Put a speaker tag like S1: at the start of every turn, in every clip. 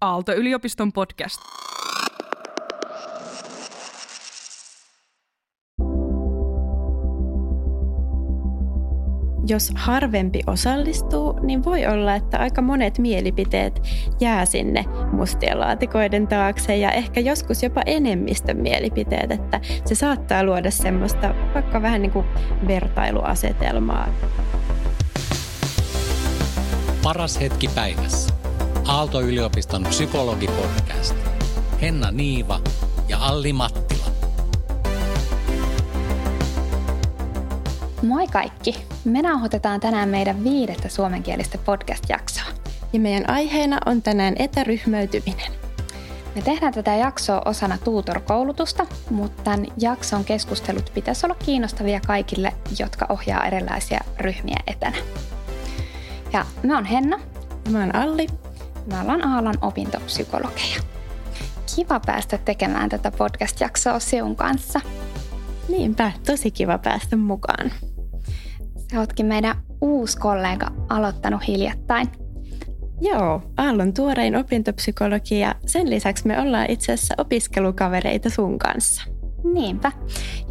S1: Aalto-yliopiston podcast.
S2: Jos harvempi osallistuu, niin voi olla, että aika monet mielipiteet jää sinne mustien laatikoiden taakse ja ehkä joskus jopa enemmistön mielipiteet, että se saattaa luoda semmoista vaikka vähän niin kuin vertailuasetelmaa.
S3: Paras hetki päivässä. Aalto-yliopiston psykologipodcast. Henna Niiva ja Alli Mattila.
S4: Moi kaikki! Me nauhoitetaan tänään meidän viidettä suomenkielistä podcast-jaksoa.
S2: Ja meidän aiheena on tänään etäryhmäytyminen.
S4: Me tehdään tätä jaksoa osana Tutor-koulutusta, mutta tämän jakson keskustelut pitäisi olla kiinnostavia kaikille, jotka ohjaa erilaisia ryhmiä etänä. Ja mä oon Henna.
S2: Ja mä oon Alli.
S4: Me ollaan Aalan opintopsykologeja. Kiva päästä tekemään tätä podcast-jaksoa sinun kanssa.
S2: Niinpä, tosi kiva päästä mukaan.
S4: Sä ootkin meidän uusi kollega aloittanut hiljattain.
S2: Joo, Aallon tuorein opintopsykologi ja sen lisäksi me ollaan itse asiassa opiskelukavereita sun kanssa.
S4: Niinpä.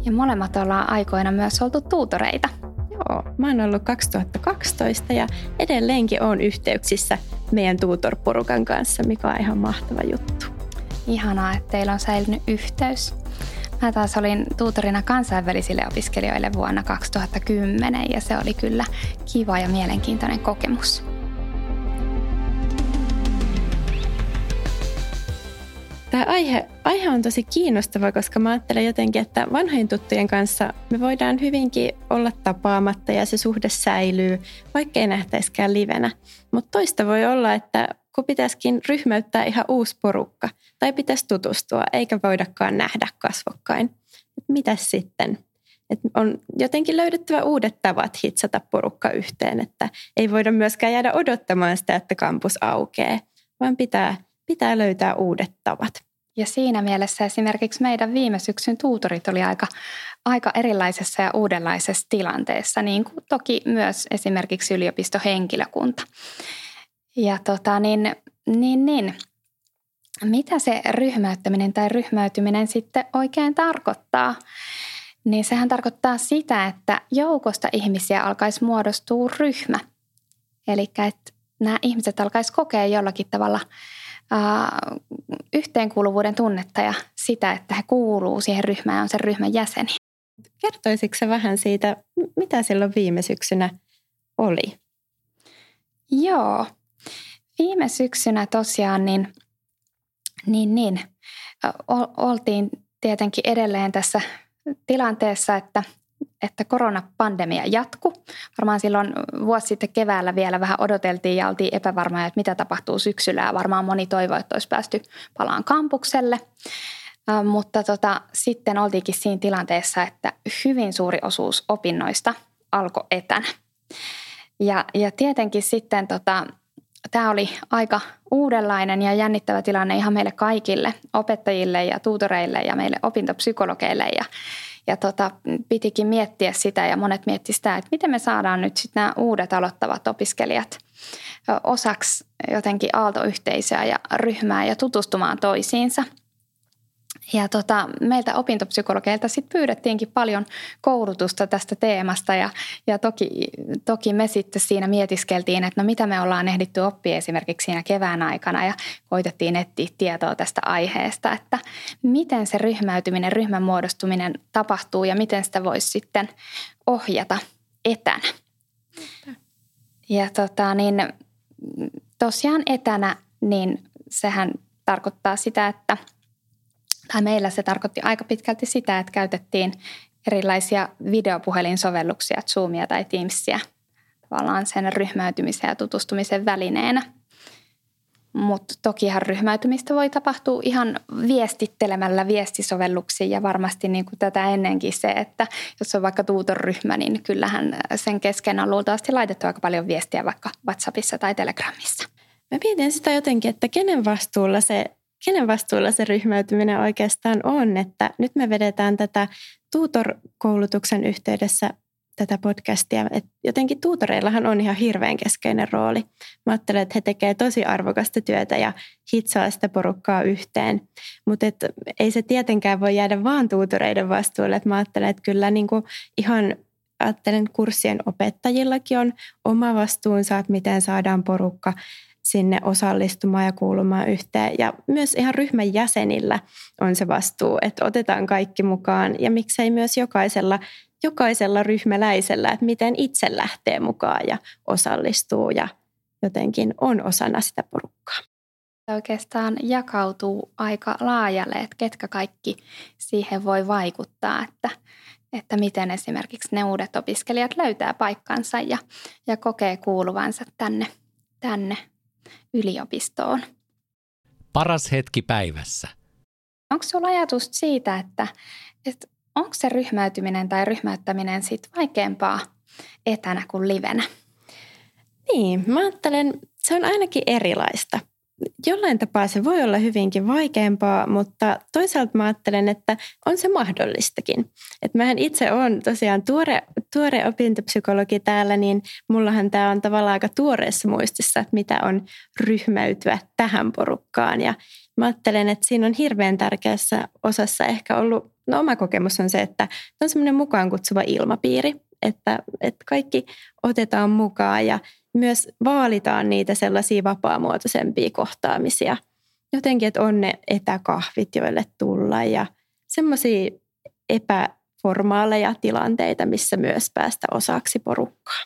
S4: Ja molemmat ollaan aikoina myös oltu tuutoreita.
S2: Joo, mä oon ollut 2012 ja edelleenkin on yhteyksissä meidän tuutorporukan kanssa, mikä on ihan mahtava juttu.
S4: Ihanaa, että teillä on säilynyt yhteys. Mä taas olin tuutorina kansainvälisille opiskelijoille vuonna 2010 ja se oli kyllä kiva ja mielenkiintoinen kokemus.
S2: Tämä aihe, aihe on tosi kiinnostava, koska mä ajattelen jotenkin, että vanhojen tuttujen kanssa me voidaan hyvinkin olla tapaamatta ja se suhde säilyy, vaikka ei nähtäisikään livenä. Mutta toista voi olla, että kun pitäisikin ryhmäyttää ihan uusi porukka tai pitäisi tutustua, eikä voidakaan nähdä kasvokkain. Mitä sitten? Et on jotenkin löydettävä uudet tavat hitsata porukka yhteen, että ei voida myöskään jäädä odottamaan sitä, että kampus aukeaa, vaan pitää, pitää löytää uudet tavat.
S4: Ja siinä mielessä esimerkiksi meidän viime syksyn tuutorit oli aika, aika erilaisessa ja uudenlaisessa tilanteessa, niin kuin toki myös esimerkiksi yliopistohenkilökunta. Ja tota, niin, niin, niin, mitä se ryhmäyttäminen tai ryhmäytyminen sitten oikein tarkoittaa? Niin sehän tarkoittaa sitä, että joukosta ihmisiä alkaisi muodostua ryhmä. Eli että nämä ihmiset alkaisi kokea jollakin tavalla äh, yhteenkuuluvuuden tunnetta ja sitä, että he kuuluu siihen ryhmään ja on sen ryhmän jäseni.
S2: Kertoisitko se vähän siitä, mitä silloin viime syksynä oli?
S4: Joo, Viime syksynä tosiaan niin, niin, niin oltiin tietenkin edelleen tässä tilanteessa, että, että koronapandemia jatku. Varmaan silloin vuosi sitten keväällä vielä vähän odoteltiin ja oltiin epävarmoja, että mitä tapahtuu syksyllä ja varmaan moni toivoi, että olisi päästy palaan kampukselle. Mutta tota, sitten oltiinkin siinä tilanteessa, että hyvin suuri osuus opinnoista alkoi etänä. Ja, ja tietenkin sitten tota, tämä oli aika uudenlainen ja jännittävä tilanne ihan meille kaikille, opettajille ja tuutoreille ja meille opintopsykologeille. Ja, ja tota, pitikin miettiä sitä ja monet miettivät sitä, että miten me saadaan nyt sitten nämä uudet aloittavat opiskelijat osaksi jotenkin aaltoyhteisöä ja ryhmää ja tutustumaan toisiinsa – ja tota, meiltä opintopsykologeilta sitten pyydettiinkin paljon koulutusta tästä teemasta ja, ja toki, toki me sitten siinä mietiskeltiin, että no mitä me ollaan ehditty oppia esimerkiksi siinä kevään aikana ja koitettiin etsiä tietoa tästä aiheesta, että miten se ryhmäytyminen, ryhmän muodostuminen tapahtuu ja miten sitä voisi sitten ohjata etänä. Ja tota, niin, tosiaan etänä, niin sehän tarkoittaa sitä, että – tai meillä se tarkoitti aika pitkälti sitä, että käytettiin erilaisia videopuhelinsovelluksia, Zoomia tai Teamsia tavallaan sen ryhmäytymisen ja tutustumisen välineenä. Mutta tokihan ryhmäytymistä voi tapahtua ihan viestittelemällä viestisovelluksiin ja varmasti niin kuin tätä ennenkin se, että jos on vaikka tuutoryhmä, niin kyllähän sen kesken on luultavasti laitettu aika paljon viestiä vaikka WhatsAppissa tai Telegramissa.
S2: Mä mietin sitä jotenkin, että kenen vastuulla se kenen vastuulla se ryhmäytyminen oikeastaan on, että nyt me vedetään tätä tutor-koulutuksen yhteydessä tätä podcastia. Et jotenkin tuutoreillahan on ihan hirveän keskeinen rooli. Mä ajattelen, että he tekevät tosi arvokasta työtä ja hitsaa sitä porukkaa yhteen. Mutta ei se tietenkään voi jäädä vaan tuutoreiden vastuulle. Et mä ajattelen, että kyllä niinku ihan ajattelen kurssien opettajillakin on oma vastuunsa, että miten saadaan porukka sinne osallistumaan ja kuulumaan yhteen. Ja myös ihan ryhmän jäsenillä on se vastuu, että otetaan kaikki mukaan ja miksei myös jokaisella, jokaisella ryhmäläisellä, että miten itse lähtee mukaan ja osallistuu ja jotenkin on osana sitä porukkaa.
S4: Oikeastaan jakautuu aika laajalle, että ketkä kaikki siihen voi vaikuttaa, että, että miten esimerkiksi ne uudet opiskelijat löytää paikkansa ja, ja kokee kuuluvansa tänne, tänne yliopistoon.
S3: Paras hetki päivässä.
S4: Onko sinulla ajatus siitä, että, että onko se ryhmäytyminen tai ryhmäyttäminen sit vaikeampaa etänä kuin livenä?
S2: Niin, mä ajattelen, se on ainakin erilaista jollain tapaa se voi olla hyvinkin vaikeampaa, mutta toisaalta mä ajattelen, että on se mahdollistakin. Et mähän itse olen tosiaan tuore, tuore opintopsykologi täällä, niin mullahan tämä on tavallaan aika tuoreessa muistissa, että mitä on ryhmäytyä tähän porukkaan. Ja mä ajattelen, että siinä on hirveän tärkeässä osassa ehkä ollut, no oma kokemus on se, että on semmoinen mukaan kutsuva ilmapiiri, että, että kaikki otetaan mukaan ja myös vaalitaan niitä sellaisia vapaamuotoisempia kohtaamisia. Jotenkin, että on ne etäkahvit, joille tulla ja semmoisia epäformaaleja tilanteita, missä myös päästä osaksi porukkaa.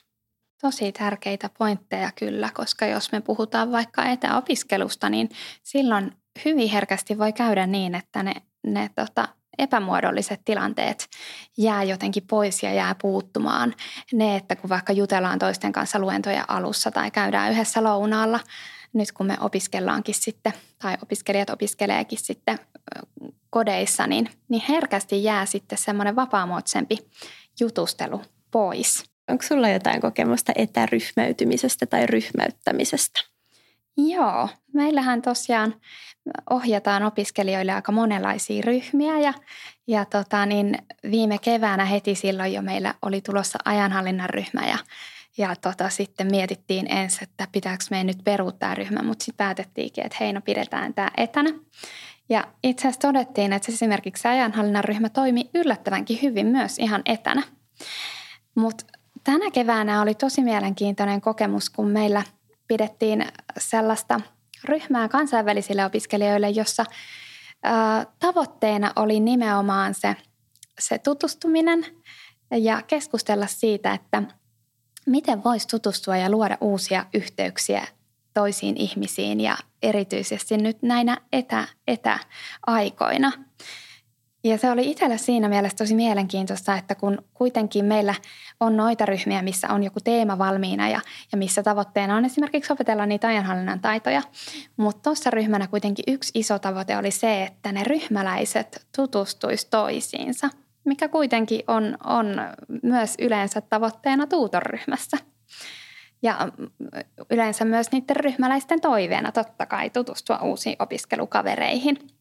S4: Tosi tärkeitä pointteja kyllä, koska jos me puhutaan vaikka etäopiskelusta, niin silloin hyvin herkästi voi käydä niin, että ne, ne tota, epämuodolliset tilanteet jää jotenkin pois ja jää puuttumaan. Ne, että kun vaikka jutellaan toisten kanssa luentoja alussa tai käydään yhdessä lounaalla, nyt kun me opiskellaankin sitten, tai opiskelijat opiskeleekin sitten kodeissa, niin, niin herkästi jää sitten semmoinen vapaamuotoisempi jutustelu pois.
S2: Onko sulla jotain kokemusta etäryhmäytymisestä tai ryhmäyttämisestä?
S4: Joo, meillähän tosiaan ohjataan opiskelijoille aika monenlaisia ryhmiä ja, ja tota, niin viime keväänä heti silloin jo meillä oli tulossa ajanhallinnan ryhmä ja, ja tota, sitten mietittiin ensin, että pitääkö meidän nyt peruuttaa ryhmä, mutta sitten päätettiinkin, että hei no pidetään tämä etänä. Ja itse asiassa todettiin, että esimerkiksi ajanhallinnan ryhmä toimi yllättävänkin hyvin myös ihan etänä. Mutta tänä keväänä oli tosi mielenkiintoinen kokemus, kun meillä pidettiin sellaista – ryhmää kansainvälisille opiskelijoille, jossa tavoitteena oli nimenomaan se, se tutustuminen ja keskustella siitä, että miten voisi tutustua ja luoda uusia yhteyksiä toisiin ihmisiin ja erityisesti nyt näinä etä, etäaikoina. Ja se oli itselle siinä mielessä tosi mielenkiintoista, että kun kuitenkin meillä on noita ryhmiä, missä on joku teema valmiina ja, ja missä tavoitteena on esimerkiksi opetella niitä ajanhallinnan taitoja, mutta tuossa ryhmänä kuitenkin yksi iso tavoite oli se, että ne ryhmäläiset tutustuisi toisiinsa, mikä kuitenkin on, on myös yleensä tavoitteena tuutorryhmässä. Ja yleensä myös niiden ryhmäläisten toiveena totta kai tutustua uusiin opiskelukavereihin –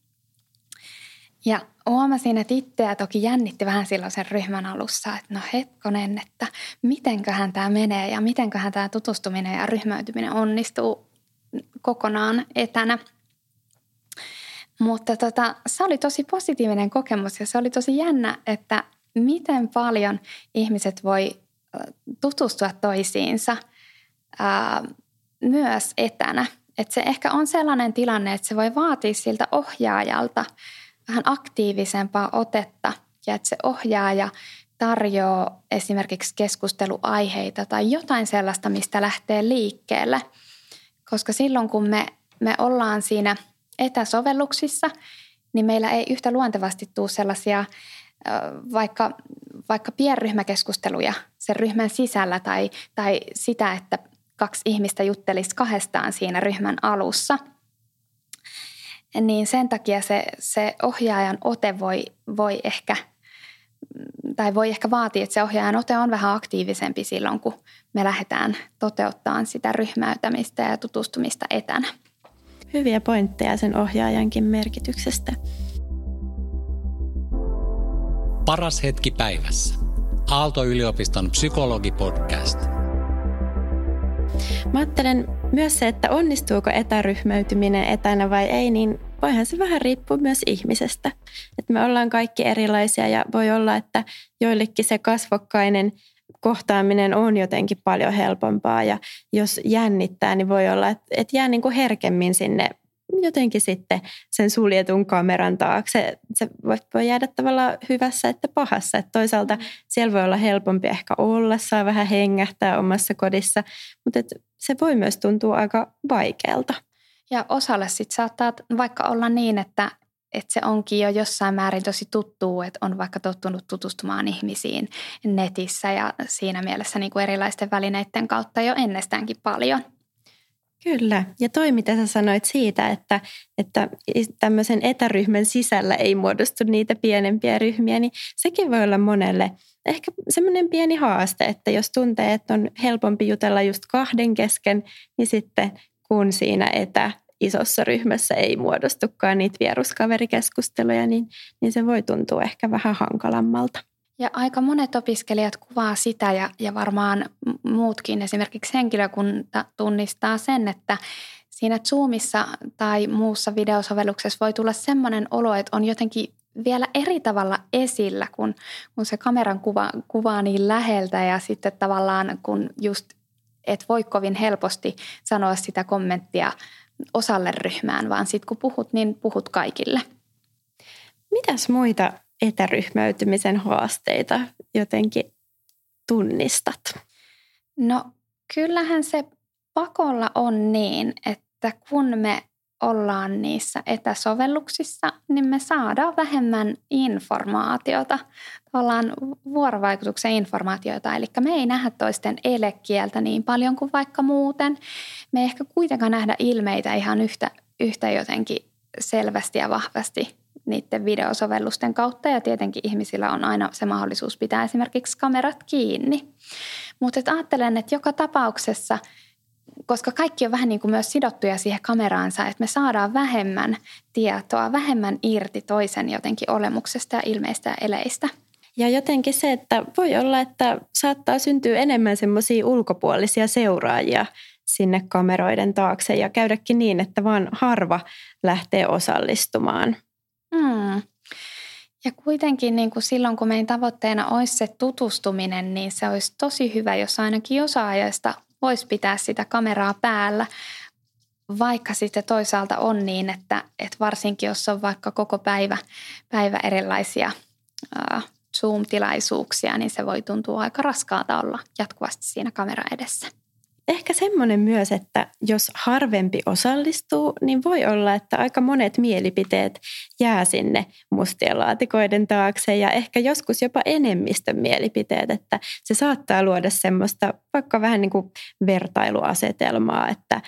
S4: ja huomasin, että itseä toki jännitti vähän silloin sen ryhmän alussa, että no hetkonen, että mitenköhän tämä menee ja mitenköhän tämä tutustuminen ja ryhmäytyminen onnistuu kokonaan etänä. Mutta tota, se oli tosi positiivinen kokemus ja se oli tosi jännä, että miten paljon ihmiset voi tutustua toisiinsa ää, myös etänä. Että se ehkä on sellainen tilanne, että se voi vaatia siltä ohjaajalta – vähän aktiivisempaa otetta ja että se ohjaaja tarjoaa esimerkiksi keskusteluaiheita tai jotain sellaista, mistä lähtee liikkeelle. Koska silloin kun me, me ollaan siinä etäsovelluksissa, niin meillä ei yhtä luontevasti tule sellaisia vaikka, vaikka pienryhmäkeskusteluja sen ryhmän sisällä tai, tai sitä, että kaksi ihmistä juttelisi kahdestaan siinä ryhmän alussa – niin sen takia se, se ohjaajan ote voi, voi ehkä tai voi ehkä vaatia, että se ohjaajan ote on vähän aktiivisempi silloin, kun me lähdetään toteuttamaan sitä ryhmäytämistä ja tutustumista etänä.
S2: Hyviä pointteja sen ohjaajankin merkityksestä.
S3: Paras hetki päivässä. Aalto-yliopiston psykologipodcast.
S2: Mä ajattelen myös se, että onnistuuko etäryhmäytyminen etänä vai ei, niin voihan se vähän riippua myös ihmisestä. Että me ollaan kaikki erilaisia ja voi olla, että joillekin se kasvokkainen kohtaaminen on jotenkin paljon helpompaa ja jos jännittää, niin voi olla, että, että jää niin kuin herkemmin sinne jotenkin sitten sen suljetun kameran taakse. Se voi jäädä tavallaan hyvässä että pahassa. Että toisaalta mm. siellä voi olla helpompi ehkä olla, saa vähän hengähtää omassa kodissa, mutta et se voi myös tuntua aika vaikealta.
S4: Ja osalle sitten saattaa vaikka olla niin, että, että se onkin jo jossain määrin tosi tuttu, että on vaikka tottunut tutustumaan ihmisiin netissä ja siinä mielessä niin kuin erilaisten välineiden kautta jo ennestäänkin paljon.
S2: Kyllä. Ja toi, mitä sä sanoit siitä, että, että tämmöisen etäryhmän sisällä ei muodostu niitä pienempiä ryhmiä, niin sekin voi olla monelle ehkä semmoinen pieni haaste, että jos tuntee, että on helpompi jutella just kahden kesken, niin sitten kun siinä etä isossa ryhmässä ei muodostukaan niitä vieruskaverikeskusteluja, niin, niin se voi tuntua ehkä vähän hankalammalta.
S4: Ja aika monet opiskelijat kuvaa sitä ja, ja varmaan muutkin, esimerkiksi henkilökunta tunnistaa sen, että siinä Zoomissa tai muussa videosovelluksessa voi tulla sellainen olo, että on jotenkin vielä eri tavalla esillä, kun, kun se kameran kuva, kuvaa niin läheltä ja sitten tavallaan kun just et voi kovin helposti sanoa sitä kommenttia osalle ryhmään, vaan sitten kun puhut, niin puhut kaikille.
S2: Mitäs muita etäryhmäytymisen haasteita jotenkin tunnistat?
S4: No kyllähän se pakolla on niin, että kun me ollaan niissä etäsovelluksissa, niin me saadaan vähemmän informaatiota, tavallaan vuorovaikutuksen informaatiota. Eli me ei nähdä toisten elekieltä niin paljon kuin vaikka muuten. Me ei ehkä kuitenkaan nähdä ilmeitä ihan yhtä, yhtä jotenkin selvästi ja vahvasti niiden videosovellusten kautta ja tietenkin ihmisillä on aina se mahdollisuus pitää esimerkiksi kamerat kiinni. Mutta ajattelen, että joka tapauksessa, koska kaikki on vähän niin kuin myös sidottuja siihen kameraansa, että me saadaan vähemmän tietoa, vähemmän irti toisen jotenkin olemuksesta ja ilmeistä ja eleistä.
S2: Ja jotenkin se, että voi olla, että saattaa syntyä enemmän semmoisia ulkopuolisia seuraajia sinne kameroiden taakse ja käydäkin niin, että vaan harva lähtee osallistumaan –
S4: Mm. Ja kuitenkin niin kuin silloin, kun meidän tavoitteena olisi se tutustuminen, niin se olisi tosi hyvä, jos ainakin osa ajasta voisi pitää sitä kameraa päällä, vaikka sitten toisaalta on niin, että, että varsinkin jos on vaikka koko päivä, päivä erilaisia uh, Zoom-tilaisuuksia, niin se voi tuntua aika raskaalta olla jatkuvasti siinä kamera edessä.
S2: Ehkä semmoinen myös, että jos harvempi osallistuu, niin voi olla, että aika monet mielipiteet jää sinne mustien laatikoiden taakse ja ehkä joskus jopa enemmistön mielipiteet, että se saattaa luoda semmoista vaikka vähän niin kuin vertailuasetelmaa, että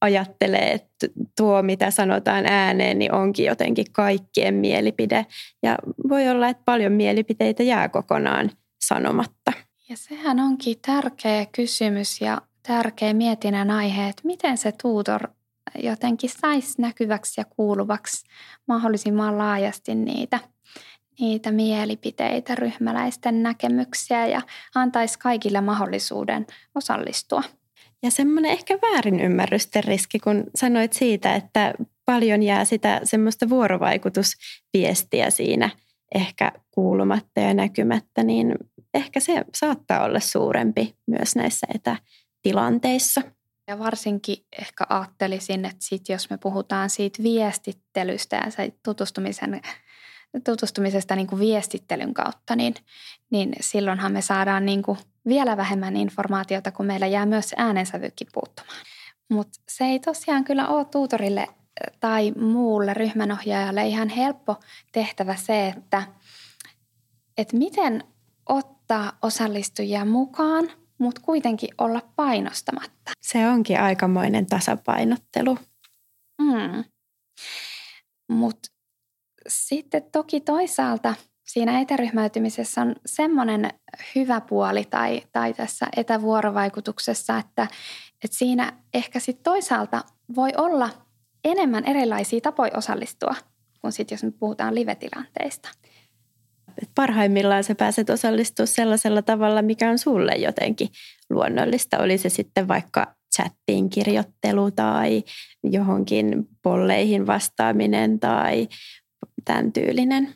S2: ajattelee, että tuo mitä sanotaan ääneen, niin onkin jotenkin kaikkien mielipide. Ja voi olla, että paljon mielipiteitä jää kokonaan sanomatta.
S4: Ja sehän onkin tärkeä kysymys ja tärkeä mietinnän aihe, että miten se tuutor jotenkin saisi näkyväksi ja kuuluvaksi mahdollisimman laajasti niitä, niitä mielipiteitä, ryhmäläisten näkemyksiä ja antaisi kaikille mahdollisuuden osallistua.
S2: Ja semmoinen ehkä väärinymmärrysten riski, kun sanoit siitä, että paljon jää sitä semmoista vuorovaikutusviestiä siinä ehkä kuulumatta ja näkymättä, niin ehkä se saattaa olla suurempi myös näissä etä, tilanteissa.
S4: Ja varsinkin ehkä ajattelisin, että sit jos me puhutaan siitä viestittelystä ja tutustumisen, tutustumisesta niin kuin viestittelyn kautta, niin, niin silloinhan me saadaan niin kuin vielä vähemmän informaatiota, kun meillä jää myös äänensävykin puuttumaan. Mutta se ei tosiaan kyllä ole tuutorille tai muulle ryhmänohjaajalle ihan helppo tehtävä se, että, että miten ottaa osallistujia mukaan – mutta kuitenkin olla painostamatta.
S2: Se onkin aikamoinen tasapainottelu.
S4: Mm. Mutta sitten toki toisaalta siinä etäryhmäytymisessä on semmoinen hyvä puoli tai, tai tässä etävuorovaikutuksessa, että, että siinä ehkä sitten toisaalta voi olla enemmän erilaisia tapoja osallistua kuin sitten jos me puhutaan live-tilanteista.
S2: Parhaimmillaan sä pääset osallistumaan sellaisella tavalla, mikä on sulle jotenkin luonnollista. Oli se sitten vaikka chattiin kirjoittelu tai johonkin polleihin vastaaminen tai tämän tyylinen.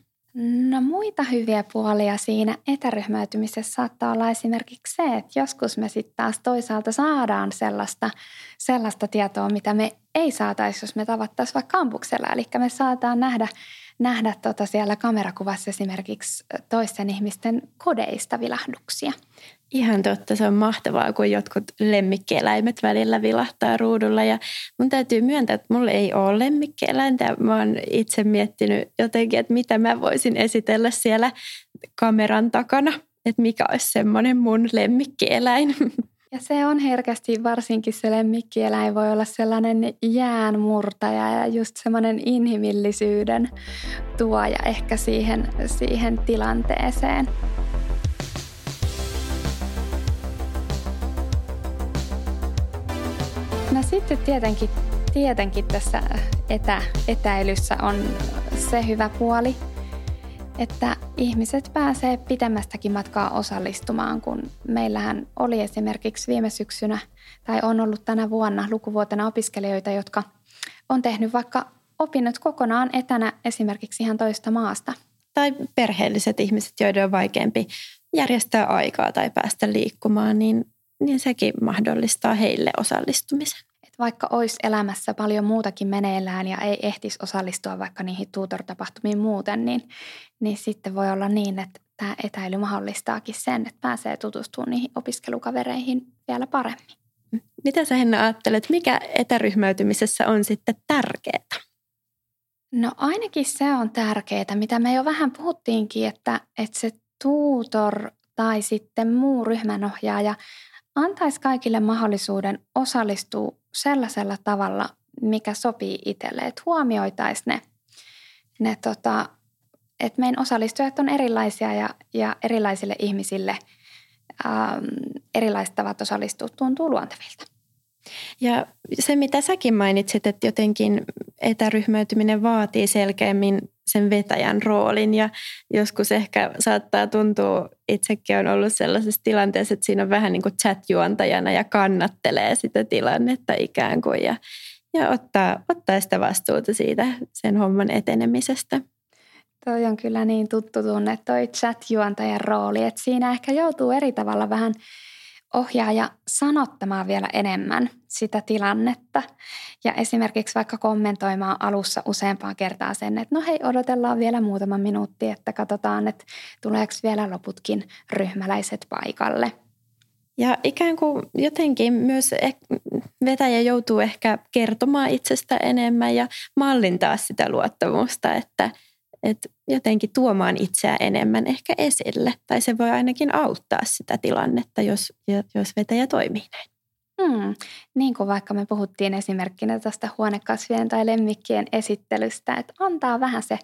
S4: No muita hyviä puolia siinä etäryhmäytymisessä saattaa olla esimerkiksi se, että joskus me sitten taas toisaalta saadaan sellaista, sellaista tietoa, mitä me ei saataisi, jos me tavattaisiin vaikka kampuksella. Eli me saadaan nähdä, nähdä tota siellä kamerakuvassa esimerkiksi toisten ihmisten kodeista vilahduksia.
S2: Ihan totta, se on mahtavaa, kun jotkut lemmikkieläimet välillä vilahtaa ruudulla. Ja mun täytyy myöntää, että mulla ei ole lemmikkieläintä. Mä oon itse miettinyt jotenkin, että mitä mä voisin esitellä siellä kameran takana. Että mikä olisi semmoinen mun lemmikkieläin.
S4: Ja se on herkästi, varsinkin se lemmikkieläin voi olla sellainen jäänmurtaja ja just semmoinen inhimillisyyden tuoja ehkä siihen, siihen tilanteeseen. No sitten tietenkin, tietenkin tässä etä, etäilyssä on se hyvä puoli, että ihmiset pääsee pitemmästäkin matkaa osallistumaan, kun meillähän oli esimerkiksi viime syksynä tai on ollut tänä vuonna lukuvuotena opiskelijoita, jotka on tehnyt vaikka opinnot kokonaan etänä esimerkiksi ihan toista maasta.
S2: Tai perheelliset ihmiset, joiden on vaikeampi järjestää aikaa tai päästä liikkumaan, niin niin sekin mahdollistaa heille osallistumisen.
S4: Vaikka olisi elämässä paljon muutakin meneillään ja ei ehtisi osallistua vaikka niihin tutor-tapahtumiin muuten, niin, niin sitten voi olla niin, että tämä etäily mahdollistaakin sen, että pääsee tutustumaan niihin opiskelukavereihin vielä paremmin.
S2: Mitä sä Henna ajattelet, mikä etäryhmäytymisessä on sitten tärkeää?
S4: No ainakin se on tärkeää, mitä me jo vähän puhuttiinkin, että, että se tutor tai sitten muu ryhmänohjaaja antaisi kaikille mahdollisuuden osallistua sellaisella tavalla, mikä sopii itselle. Että huomioitaisiin ne, ne tota, että meidän osallistujat on erilaisia ja, ja erilaisille ihmisille ähm, erilaiset tavat osallistua tuntuu luontevilta.
S2: Ja se, mitä säkin mainitsit, että jotenkin etäryhmäytyminen vaatii selkeämmin sen vetäjän roolin ja joskus ehkä saattaa tuntua, itsekin on ollut sellaisessa tilanteessa, että siinä on vähän niin kuin chat-juontajana ja kannattelee sitä tilannetta ikään kuin ja, ja ottaa, ottaa sitä vastuuta siitä sen homman etenemisestä.
S4: Toi on kyllä niin tuttu tunne, toi chat-juontajan rooli, että siinä ehkä joutuu eri tavalla vähän – ohjaaja sanottamaan vielä enemmän sitä tilannetta ja esimerkiksi vaikka kommentoimaan alussa useampaan kertaa sen, että no hei odotellaan vielä muutama minuutti, että katsotaan, että tuleeko vielä loputkin ryhmäläiset paikalle.
S2: Ja ikään kuin jotenkin myös vetäjä joutuu ehkä kertomaan itsestä enemmän ja mallintaa sitä luottamusta, että – että jotenkin tuomaan itseä enemmän ehkä esille. Tai se voi ainakin auttaa sitä tilannetta, jos, jos vetäjä toimii näin.
S4: Hmm. Niin kuin vaikka me puhuttiin esimerkkinä tästä huonekasvien tai lemmikkien esittelystä, että antaa vähän se,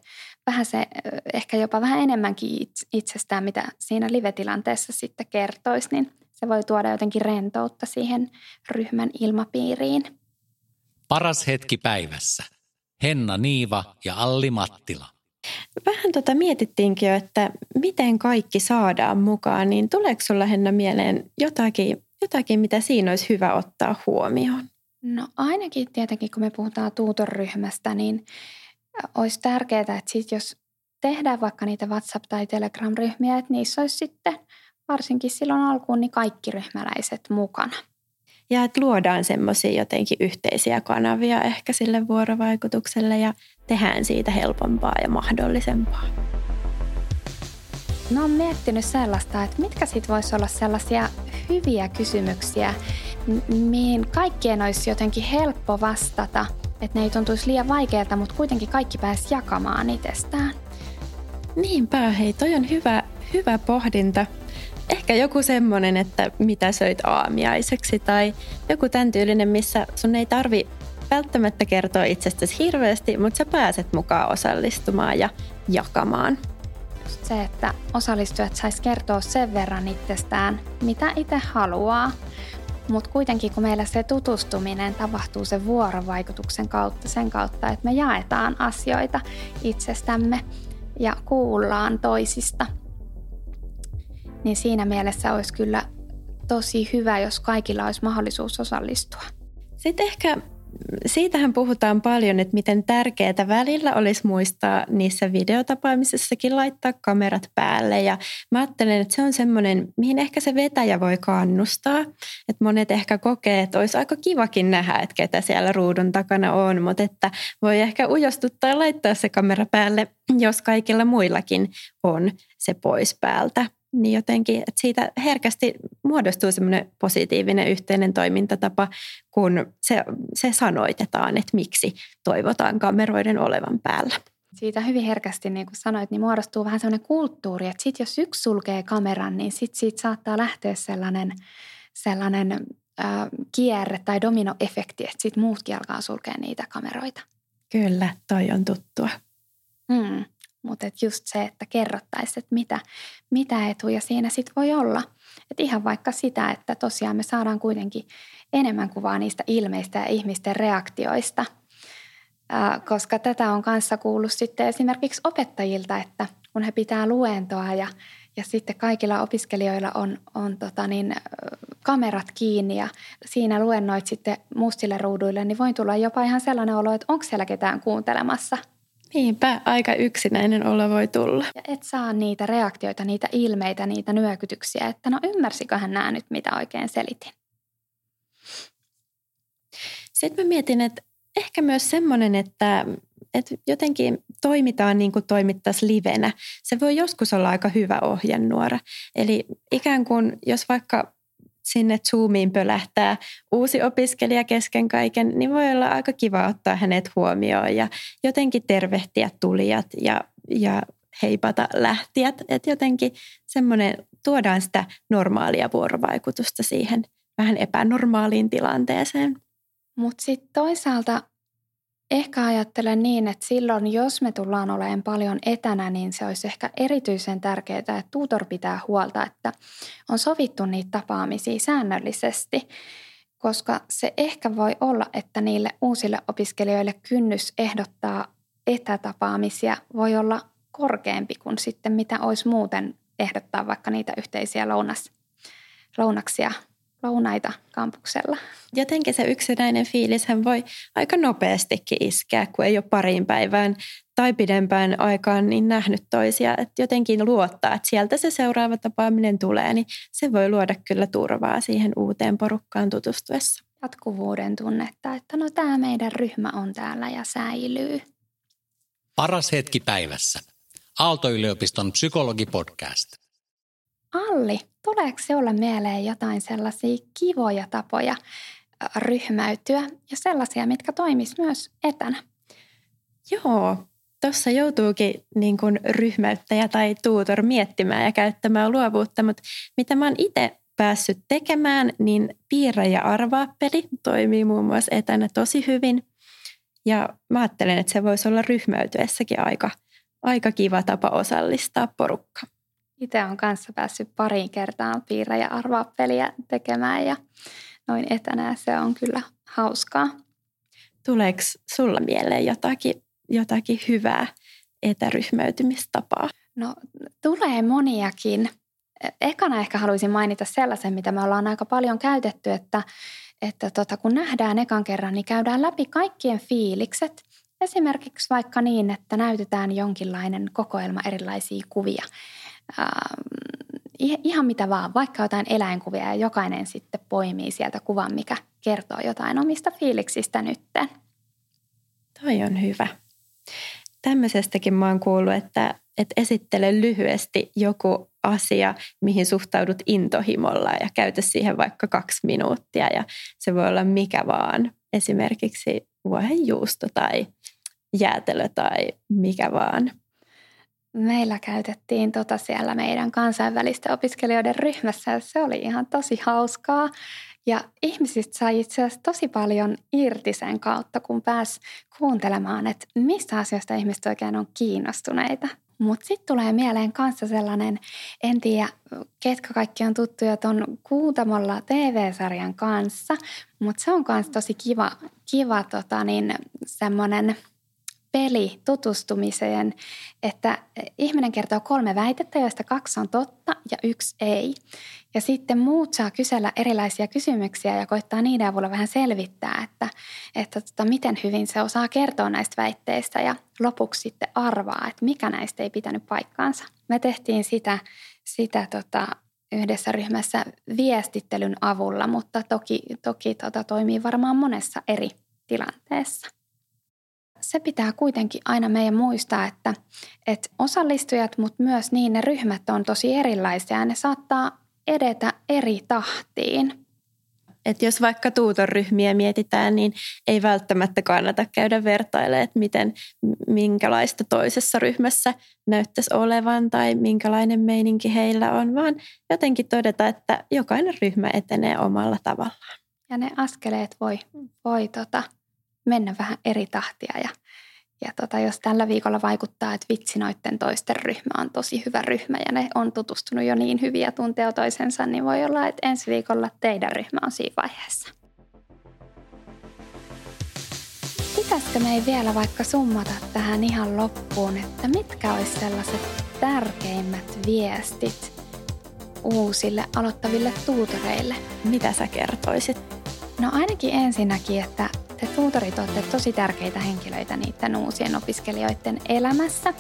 S4: vähän se ehkä jopa vähän enemmänkin itsestään, mitä siinä live-tilanteessa sitten kertoisi, niin se voi tuoda jotenkin rentoutta siihen ryhmän ilmapiiriin.
S3: Paras hetki päivässä. Henna Niiva ja Alli Mattila.
S2: Vähän tota mietittiinkin jo, että miten kaikki saadaan mukaan, niin tuleeko sinulla Henna mieleen jotakin, jotakin, mitä siinä olisi hyvä ottaa huomioon?
S4: No ainakin tietenkin, kun me puhutaan tuutorryhmästä, niin olisi tärkeää, että sit jos tehdään vaikka niitä WhatsApp- tai Telegram-ryhmiä, että niissä olisi sitten varsinkin silloin alkuun niin kaikki ryhmäläiset mukana.
S2: Ja että luodaan semmoisia jotenkin yhteisiä kanavia ehkä sille vuorovaikutukselle ja tehdään siitä helpompaa ja mahdollisempaa.
S4: No on miettinyt sellaista, että mitkä sitten voisi olla sellaisia hyviä kysymyksiä, mihin kaikkien olisi jotenkin helppo vastata, että ne ei tuntuisi liian vaikealta, mutta kuitenkin kaikki pääsi jakamaan itsestään.
S2: Niinpä, hei, toi on hyvä, hyvä pohdinta. Ehkä joku semmoinen, että mitä söit aamiaiseksi tai joku tämän tyylinen, missä sun ei tarvi välttämättä kertoa itsestäsi hirveästi, mutta sä pääset mukaan osallistumaan ja jakamaan.
S4: Se, että osallistujat sais kertoa sen verran itsestään, mitä itse haluaa. Mutta kuitenkin kun meillä se tutustuminen tapahtuu sen vuorovaikutuksen kautta, sen kautta, että me jaetaan asioita itsestämme ja kuullaan toisista. Niin siinä mielessä olisi kyllä tosi hyvä, jos kaikilla olisi mahdollisuus osallistua.
S2: Sitten ehkä siitähän puhutaan paljon, että miten tärkeää välillä olisi muistaa niissä videotapaamisissakin laittaa kamerat päälle. Ja mä ajattelen, että se on semmoinen, mihin ehkä se vetäjä voi kannustaa. Että monet ehkä kokee, että olisi aika kivakin nähdä, että ketä siellä ruudun takana on, mutta että voi ehkä ujostuttaa laittaa se kamera päälle, jos kaikilla muillakin on se pois päältä niin jotenkin, että siitä herkästi muodostuu semmoinen positiivinen yhteinen toimintatapa, kun se, se sanoitetaan, että miksi toivotaan kameroiden olevan päällä.
S4: Siitä hyvin herkästi, niin kuin sanoit, niin muodostuu vähän semmoinen kulttuuri, että sit jos yksi sulkee kameran, niin sit siitä saattaa lähteä sellainen, sellainen äh, kierre tai dominoefekti, että sitten muutkin alkaa sulkea niitä kameroita.
S2: Kyllä, toi on tuttua.
S4: Hmm. Mutta et just se, että kerrottaisiin, että mitä, mitä etuja siinä sitten voi olla. Että ihan vaikka sitä, että tosiaan me saadaan kuitenkin enemmän kuvaa niistä ilmeistä ja ihmisten reaktioista. Ää, koska tätä on kanssa kuullut sitten esimerkiksi opettajilta, että kun he pitää luentoa ja, ja sitten kaikilla opiskelijoilla on, on tota niin, kamerat kiinni ja siinä luennoit sitten mustille ruuduille, niin voi tulla jopa ihan sellainen olo, että onko siellä ketään kuuntelemassa –
S2: Niinpä, aika yksinäinen olo voi tulla.
S4: Ja et saa niitä reaktioita, niitä ilmeitä, niitä nyökytyksiä, että no ymmärsiköhän nämä nyt, mitä oikein selitin.
S2: Sitten mä mietin, että ehkä myös semmoinen, että, että jotenkin toimitaan niin kuin toimittaisiin livenä. Se voi joskus olla aika hyvä ohjenuora. Eli ikään kuin, jos vaikka sinne Zoomiin pölähtää uusi opiskelija kesken kaiken, niin voi olla aika kiva ottaa hänet huomioon ja jotenkin tervehtiä tulijat ja, ja heipata lähtijät. Että jotenkin semmoinen, tuodaan sitä normaalia vuorovaikutusta siihen vähän epänormaaliin tilanteeseen.
S4: Mutta sitten toisaalta Ehkä ajattelen niin, että silloin jos me tullaan olemaan paljon etänä, niin se olisi ehkä erityisen tärkeää, että tutor pitää huolta, että on sovittu niitä tapaamisia säännöllisesti, koska se ehkä voi olla, että niille uusille opiskelijoille kynnys ehdottaa etätapaamisia voi olla korkeampi kuin sitten mitä olisi muuten ehdottaa vaikka niitä yhteisiä lounas, lounaksia lounaita kampuksella.
S2: Jotenkin se yksinäinen hän voi aika nopeastikin iskeä, kun ei ole pariin päivään tai pidempään aikaan niin nähnyt toisia. Että jotenkin luottaa, että sieltä se seuraava tapaaminen tulee, niin se voi luoda kyllä turvaa siihen uuteen porukkaan tutustuessa.
S4: Jatkuvuuden tunnetta, että no tämä meidän ryhmä on täällä ja säilyy.
S3: Paras hetki päivässä. Aalto-yliopiston psykologipodcast.
S4: Alli, tuleeko olla mieleen jotain sellaisia kivoja tapoja ryhmäytyä ja sellaisia, mitkä toimis myös etänä?
S2: Joo, tuossa joutuukin niin kuin ryhmäyttäjä tai tuutor miettimään ja käyttämään luovuutta, mutta mitä mä oon itse päässyt tekemään, niin piirrä ja arvaa peli toimii muun muassa etänä tosi hyvin. Ja mä ajattelen, että se voisi olla ryhmäytyessäkin aika, aika kiva tapa osallistaa porukka.
S4: Itse olen kanssa päässyt pariin kertaan piirrä ja arvaa peliä tekemään ja noin etänä se on kyllä hauskaa.
S2: Tuleeko sulla mieleen jotakin, jotakin hyvää etäryhmäytymistapaa?
S4: No tulee moniakin. Ekana ehkä haluaisin mainita sellaisen, mitä me ollaan aika paljon käytetty, että, että tota, kun nähdään ekan kerran, niin käydään läpi kaikkien fiilikset. Esimerkiksi vaikka niin, että näytetään jonkinlainen kokoelma erilaisia kuvia äh, ihan mitä vaan, vaikka jotain eläinkuvia ja jokainen sitten poimii sieltä kuvan, mikä kertoo jotain omista fiiliksistä nytten.
S2: Toi on hyvä. Tämmöisestäkin mä oon kuullut, että, että esittele lyhyesti joku asia, mihin suhtaudut intohimolla ja käytä siihen vaikka kaksi minuuttia ja se voi olla mikä vaan. Esimerkiksi vuohenjuusto tai jäätelö tai mikä vaan.
S4: Meillä käytettiin tota siellä meidän kansainvälisten opiskelijoiden ryhmässä ja se oli ihan tosi hauskaa. Ja ihmisistä sai itse asiassa tosi paljon irti sen kautta, kun pääs kuuntelemaan, että mistä asioista ihmiset oikein on kiinnostuneita. Mutta sitten tulee mieleen kanssa sellainen, en tiedä ketkä kaikki on tuttuja tuon Kuutamolla TV-sarjan kanssa, mutta se on myös tosi kiva, kiva tota niin, semmoinen – peli tutustumiseen, että ihminen kertoo kolme väitettä, joista kaksi on totta ja yksi ei. Ja sitten muut saa kysellä erilaisia kysymyksiä ja koittaa niiden avulla vähän selvittää, että, että tota, miten hyvin se osaa kertoa näistä väitteistä ja lopuksi sitten arvaa, että mikä näistä ei pitänyt paikkaansa. Me tehtiin sitä, sitä tota, yhdessä ryhmässä viestittelyn avulla, mutta toki, toki tota, toimii varmaan monessa eri tilanteessa se pitää kuitenkin aina meidän muistaa, että, että osallistujat, mutta myös niin ne ryhmät on tosi erilaisia ja ne saattaa edetä eri tahtiin.
S2: Et jos vaikka tuutorryhmiä mietitään, niin ei välttämättä kannata käydä vertailemaan, että miten, minkälaista toisessa ryhmässä näyttäisi olevan tai minkälainen meininki heillä on, vaan jotenkin todeta, että jokainen ryhmä etenee omalla tavallaan.
S4: Ja ne askeleet voi, voi tota, mennä vähän eri tahtia ja ja tota, jos tällä viikolla vaikuttaa, että vitsi noiden toisten ryhmä on tosi hyvä ryhmä ja ne on tutustunut jo niin hyviä ja tuntee toisensa, niin voi olla, että ensi viikolla teidän ryhmä on siinä vaiheessa. Pitäisikö me ei vielä vaikka summata tähän ihan loppuun, että mitkä olisi sellaiset tärkeimmät viestit uusille aloittaville tuutoreille?
S2: Mitä sä kertoisit?
S4: No ainakin ensinnäkin, että te tuutorit olette tosi tärkeitä henkilöitä niiden uusien opiskelijoiden elämässä.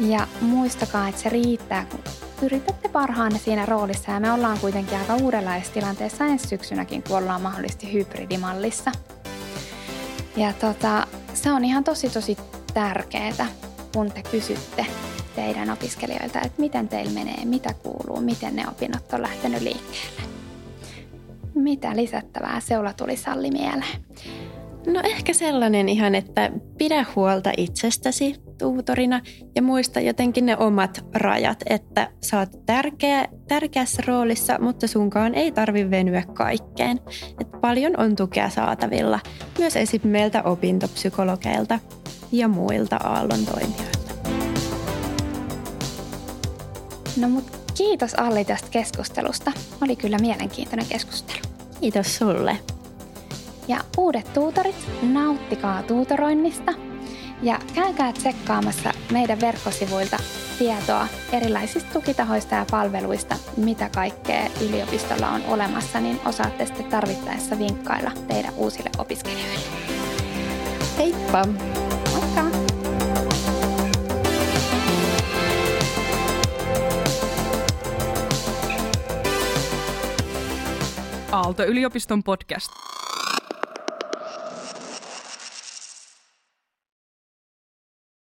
S4: Ja muistakaa, että se riittää, kun yritätte parhaanne siinä roolissa. Ja me ollaan kuitenkin aika uudenlaisessa tilanteessa ensi syksynäkin, kun ollaan mahdollisesti hybridimallissa. Ja tota, se on ihan tosi tosi tärkeää, kun te kysytte teidän opiskelijoilta, että miten teillä menee, mitä kuuluu, miten ne opinnot on lähtenyt liikkeelle. Mitä lisättävää seula tuli Salli mieleen?
S2: No ehkä sellainen ihan, että pidä huolta itsestäsi tuutorina ja muista jotenkin ne omat rajat, että sä oot tärkeä, tärkeässä roolissa, mutta sunkaan ei tarvi venyä kaikkeen. Et paljon on tukea saatavilla, myös esim. meiltä opintopsykologeilta ja muilta aallon toimijoilta.
S4: No mut kiitos Alli tästä keskustelusta. Oli kyllä mielenkiintoinen keskustelu.
S2: Kiitos sulle.
S4: Ja uudet tuutorit, nauttikaa tuutoroinnista ja käykää tsekkaamassa meidän verkkosivuilta tietoa erilaisista tukitahoista ja palveluista, mitä kaikkea yliopistolla on olemassa, niin osaatte sitten tarvittaessa vinkkailla teidän uusille opiskelijoille.
S2: Heippa!
S1: Aalto-yliopiston podcast.